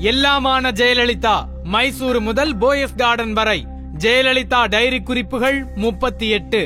எல்லாமான ஜெயலலிதா மைசூரு முதல் போயஸ் கார்டன் வரை ஜெயலலிதா டைரி குறிப்புகள் முப்பத்தி எட்டு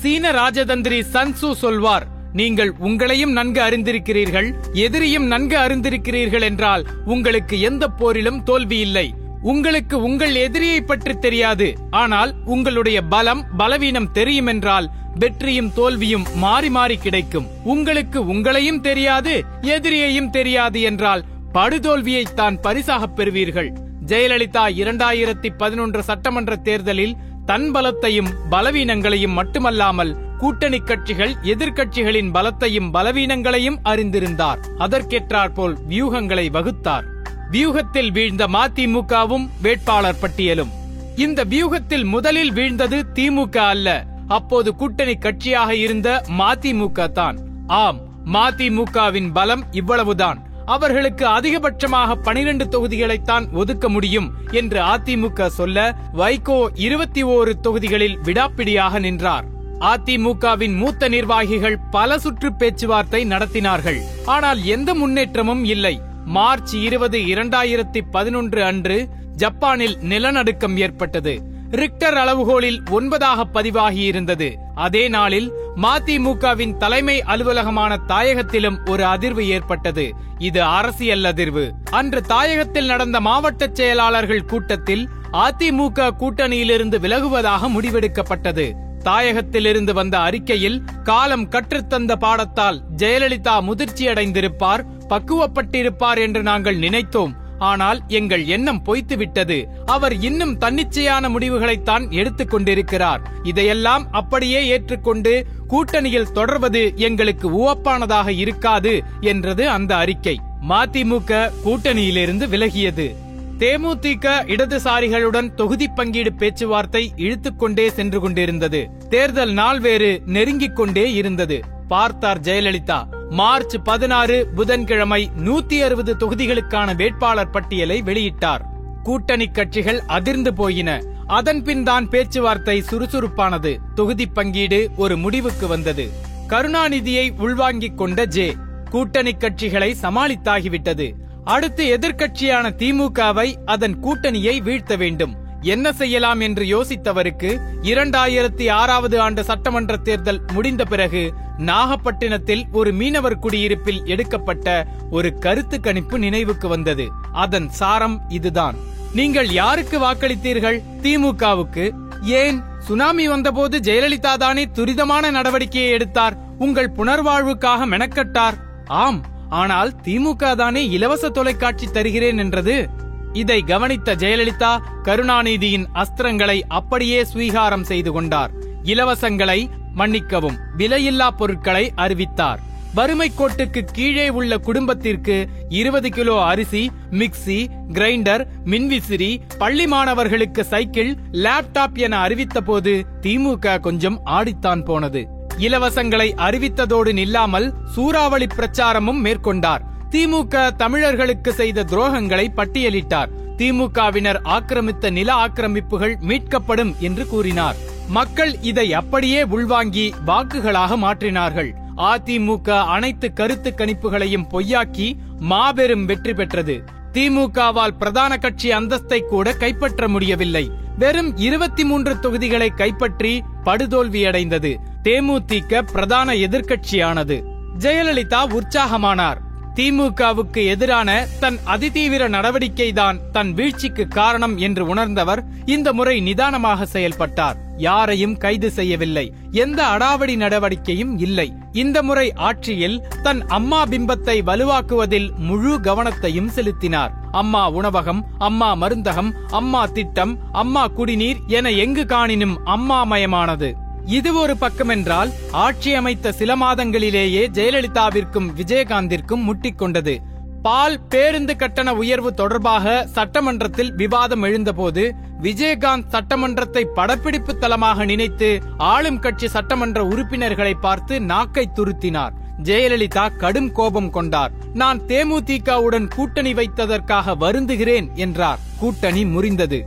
சீன ராஜதந்திரி சன்சு சொல்வார் நீங்கள் உங்களையும் நன்கு அறிந்திருக்கிறீர்கள் எதிரியும் நன்கு அறிந்திருக்கிறீர்கள் என்றால் உங்களுக்கு எந்த போரிலும் தோல்வி இல்லை. உங்களுக்கு உங்கள் எதிரியை பற்றி தெரியாது ஆனால் உங்களுடைய பலம் பலவீனம் தெரியும் என்றால் வெற்றியும் தோல்வியும் மாறி மாறி கிடைக்கும். உங்களுக்கு உங்களையும் தெரியாது எதிரியையும் தெரியாது என்றால் படுதோல்வியை தான் பரிசாக பெறுவீர்கள். ஜெயலலிதா இரண்டாயிரத்தி பதினொன்று சட்டமன்ற தேர்தலில் தன் பலத்தையும் பலவீனங்களையும் மட்டுமல்லாமல் கூட்டணி கட்சிகள் எதிர்க்கட்சிகளின் பலத்தையும் பலவீனங்களையும் அறிந்திருந்தார். அதற்கேற்றாற்போல் வியூகங்களை வகுத்தார். வியூகத்தில் வீழ்ந்த மதிமுகவும் வேட்பாளர் பட்டியலும். இந்த வியூகத்தில் முதலில் வீழ்ந்தது திமுக அல்ல. அப்போது கூட்டணி கட்சியாக இருந்த மதிமுக தான். ஆம் மதிமுகவின் பலம் இவ்வளவுதான். அவர்களுக்கு அதிகபட்சமாக பனிரெண்டு தொகுதிகளைத்தான் ஒதுக்க முடியும் என்று அதிமுக சொல்ல வைகோ இருபத்தி ஓரு தொகுதிகளில் விடாப்பிடியாக நின்றார். அதிமுகவின் மூத்த நிர்வாகிகள் பல சுற்று பேச்சுவார்த்தை நடத்தினார்கள். ஆனால் எந்த முன்னேற்றமும் இல்லை. மார்ச் இருபது இரண்டாயிரத்தி பதினொன்று அன்று ஜப்பானில் நிலநடுக்கம் ஏற்பட்டது. ரிக்டர் அளவுகோலில் ஒன்பதாக பதிவாகியிருந்தது. அதே நாளில் மதிமுகவின் தலைமை அலுவலகமான தாயகத்திலும் ஒரு அதிர்வு ஏற்பட்டது. இது அரசியல் அதிர்வு. அன்று தாயகத்தில் நடந்த மாவட்ட செயலாளர்கள் கூட்டத்தில் அதிமுக கூட்டணியிலிருந்து விலகுவதாக முடிவெடுக்கப்பட்டது. தாயகத்திலிருந்து வந்த அறிக்கையில் காலம் கற்றுத்தந்த பாடத்தால் ஜெயலலிதா முதிர்ச்சியடைந்திருப்பார் பக்குவப்பட்டிருப்பார் என்று நாங்கள் நினைத்தோம். ஆனால் எங்கள் எண்ணம் பொய்த்து விட்டது அவர் இன்னும் தன்னிச்சையான முடிவுகளைத்தான் எடுத்துக் கொண்டிருக்கிறார். இதையெல்லாம் அப்படியே ஏற்றுக்கொண்டு கூட்டணியில் தொடர்வது எங்களுக்கு உவப்பானதாக இருக்காது என்றது அந்த அறிக்கை. மதிமுக கூட்டணியிலிருந்து விலகியது. தேமுதிக இடதுசாரிகளுடன் தொகுதி பங்கீடு பேச்சுவார்த்தை இழுத்துக்கொண்டே சென்று கொண்டிருந்தது. தேர்தல் நாள் வேறு நெருங்கிக் கொண்டே இருந்தது. பார்த்தார் ஜெயலலிதா. மார்ச் பதினாறு புதன்கிழமை நூத்தி அறுபது தொகுதிகளுக்கான வேட்பாளர் பட்டியலை வெளியிட்டார். கூட்டணி கட்சிகள் அதிர்ந்து போயின. அதன்பின் தான் பேச்சுவார்த்தை சுறுசுறுப்பானது. தொகுதி பங்கீடு ஒரு முடிவுக்கு வந்தது. கருணாநிதியை உள்வாங்கிக் கொண்ட ஜே. கூட்டணி கட்சிகளை சமாளித்தாகிவிட்டது. அடுத்து எதிர்க்கட்சியான திமுகவை அதன் கூட்டணியை வீழ்த்த வேண்டும். என்ன செய்யலாம் என்று யோசித்தவருக்கு இரண்டாயிரத்தி ஆறாவது ஆண்டு சட்டமன்ற தேர்தல் முடிந்த பிறகு நாகப்பட்டினத்தில் ஒரு மீனவர் குடியிருப்பில் எடுக்கப்பட்ட ஒரு கருத்து கணிப்பு நினைவுக்கு வந்தது. அதன் சாரம் இதுதான். நீங்கள் யாருக்கு வாக்களித்தீர்கள்? திமுகவுக்கு. ஏன்? சுனாமி வந்தபோது ஜெயலலிதா தானே துரிதமான நடவடிக்கையை எடுத்தார். உங்கள் புனர்வாழ்வுக்காக மெனக்கட்டார். ஆம் ஆனால் திமுக தானே இலவச தொலைக்காட்சி தருகிறேன் என்றது. இதை கவனித்த ஜெயலலிதா கருணாநிதியின் அஸ்திரங்களை அப்படியே ஸ்வீகாரம் செய்து கொண்டார். இலவசங்களை மன்னிக்கவும். விலையில்லா பொருட்களை அறிவித்தார். வறுமை கோட்டுக்கு கீழே உள்ள குடும்பத்திற்கு இருபது கிலோ அரிசி மிக்சி கிரைண்டர் மின்விசிறி பள்ளி மாணவர்களுக்கு சைக்கிள் லேப்டாப் என அறிவித்த போது திமுக கொஞ்சம் ஆடித்தான் போனது. இலவசங்களை அறிவித்ததோடு நில்லாமல் சூறாவளி பிரச்சாரமும் மேற்கொண்டார். திமுக தமிழர்களுக்கு செய்த துரோகங்களை பட்டியலிட்டார். திமுகவினர் ஆக்கிரமித்த நில ஆக்கிரமிப்புகள் மீட்கப்படும் என்று கூறினார். மக்கள் இதை அப்படியே உள்வாங்கி வாக்குகளாக மாற்றினார்கள். அதிமுக அனைத்து கருத்து கணிப்புகளையும் பொய்யாக்கி மாபெரும் வெற்றி பெற்றது. திமுகவால் பிரதான கட்சி அந்தஸ்தை கூட கைப்பற்ற முடியவில்லை. வெறும் இருபத்தி மூன்று தொகுதிகளை கைப்பற்றி படுதோல்வியடைந்தது. தேமுதிக பிரதான எதிர்க்கட்சியானது. ஜெயலலிதா உற்சாகமானார். திமுகவுக்கு எதிரான தன் அதிதீவிர நடவடிக்கைதான் தன் வீழ்ச்சிக்கு காரணம் என்று உணர்ந்தவர் இந்த முறை நிதானமாக செயல்பட்டார். யாரையும் கைது செய்யவில்லை. எந்த அடாவடி நடவடிக்கையும் இல்லை. இந்த முறை ஆட்சியில் தன் அம்மா பிம்பத்தை வலுவாக்குவதில் முழு கவனத்தையும் செலுத்தினார். அம்மா உணவகம் அம்மா மருந்தகம் அம்மா திட்டம் அம்மா குடிநீர் என எங்கு காணினும் அம்மா மயமானது இது ஒரு பக்கமென்றால் ஆட்சி அமைத்த சில மாதங்களிலேயே ஜெயலலிதாவிற்கும் விஜயகாந்திற்கும் முட்டிக்கொண்டது. பால் பேருந்து கட்டண உயர்வு தொடர்பாக சட்டமன்றத்தில் விவாதம் எழுந்தபோது விஜயகாந்த் சட்டமன்றத்தை படப்பிடிப்பு தளமாக நினைத்து ஆளும் கட்சி சட்டமன்ற உறுப்பினர்களை பார்த்து நாக்கை துருத்தினார். ஜெயலலிதா கடும் கோபம் கொண்டார். நான் தேமுதிகவுடன் கூட்டணி வைத்ததற்காக வருந்துகிறேன் என்றார். கூட்டணி முறிந்தது.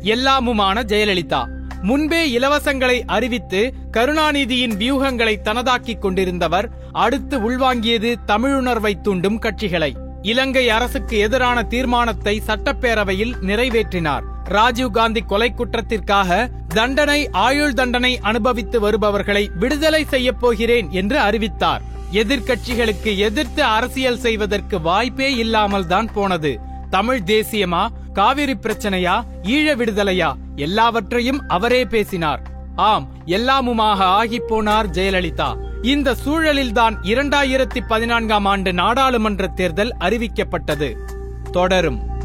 எல்லாமுமான ஜெயலலிதா. முன்பே இலவசங்களை அறிவித்து கருணாநிதியின் வியூகங்களை தனதாக்கிக் கொண்டிருந்தவர் அடுத்து உள்வாங்கியது தமிழுணர்வை தூண்டும் கட்சிகளை. இலங்கை அரசுக்கு எதிரான தீர்மானத்தை சட்டப்பேரவையில் நிறைவேற்றினார். ராஜீவ்காந்தி கொலை குற்றத்திற்காக தண்டனை ஆயுள் தண்டனை அனுபவித்து வருபவர்களை விடுதலை செய்யப் போகிறேன் என்று அறிவித்தார். எதிர்க்கட்சிகளுக்கு எதிர்த்து அரசியல் செய்வதற்கு வாய்ப்பே இல்லாமல் தான் போனது. தமிழ் தேசியமா? காவிரி பிரச்சனையா ஈழ விடுதலையா? எல்லாவற்றையும் அவரே பேசினார். ஆம் எல்லாமுமாக ஆகிப் போனார் ஜெயலலிதா. இந்த சூழலில்தான் இரண்டாயிரத்தி பதினான்காம் ஆண்டு நாடாளுமன்ற தேர்தல் அறிவிக்கப்பட்டது. தொடரும்.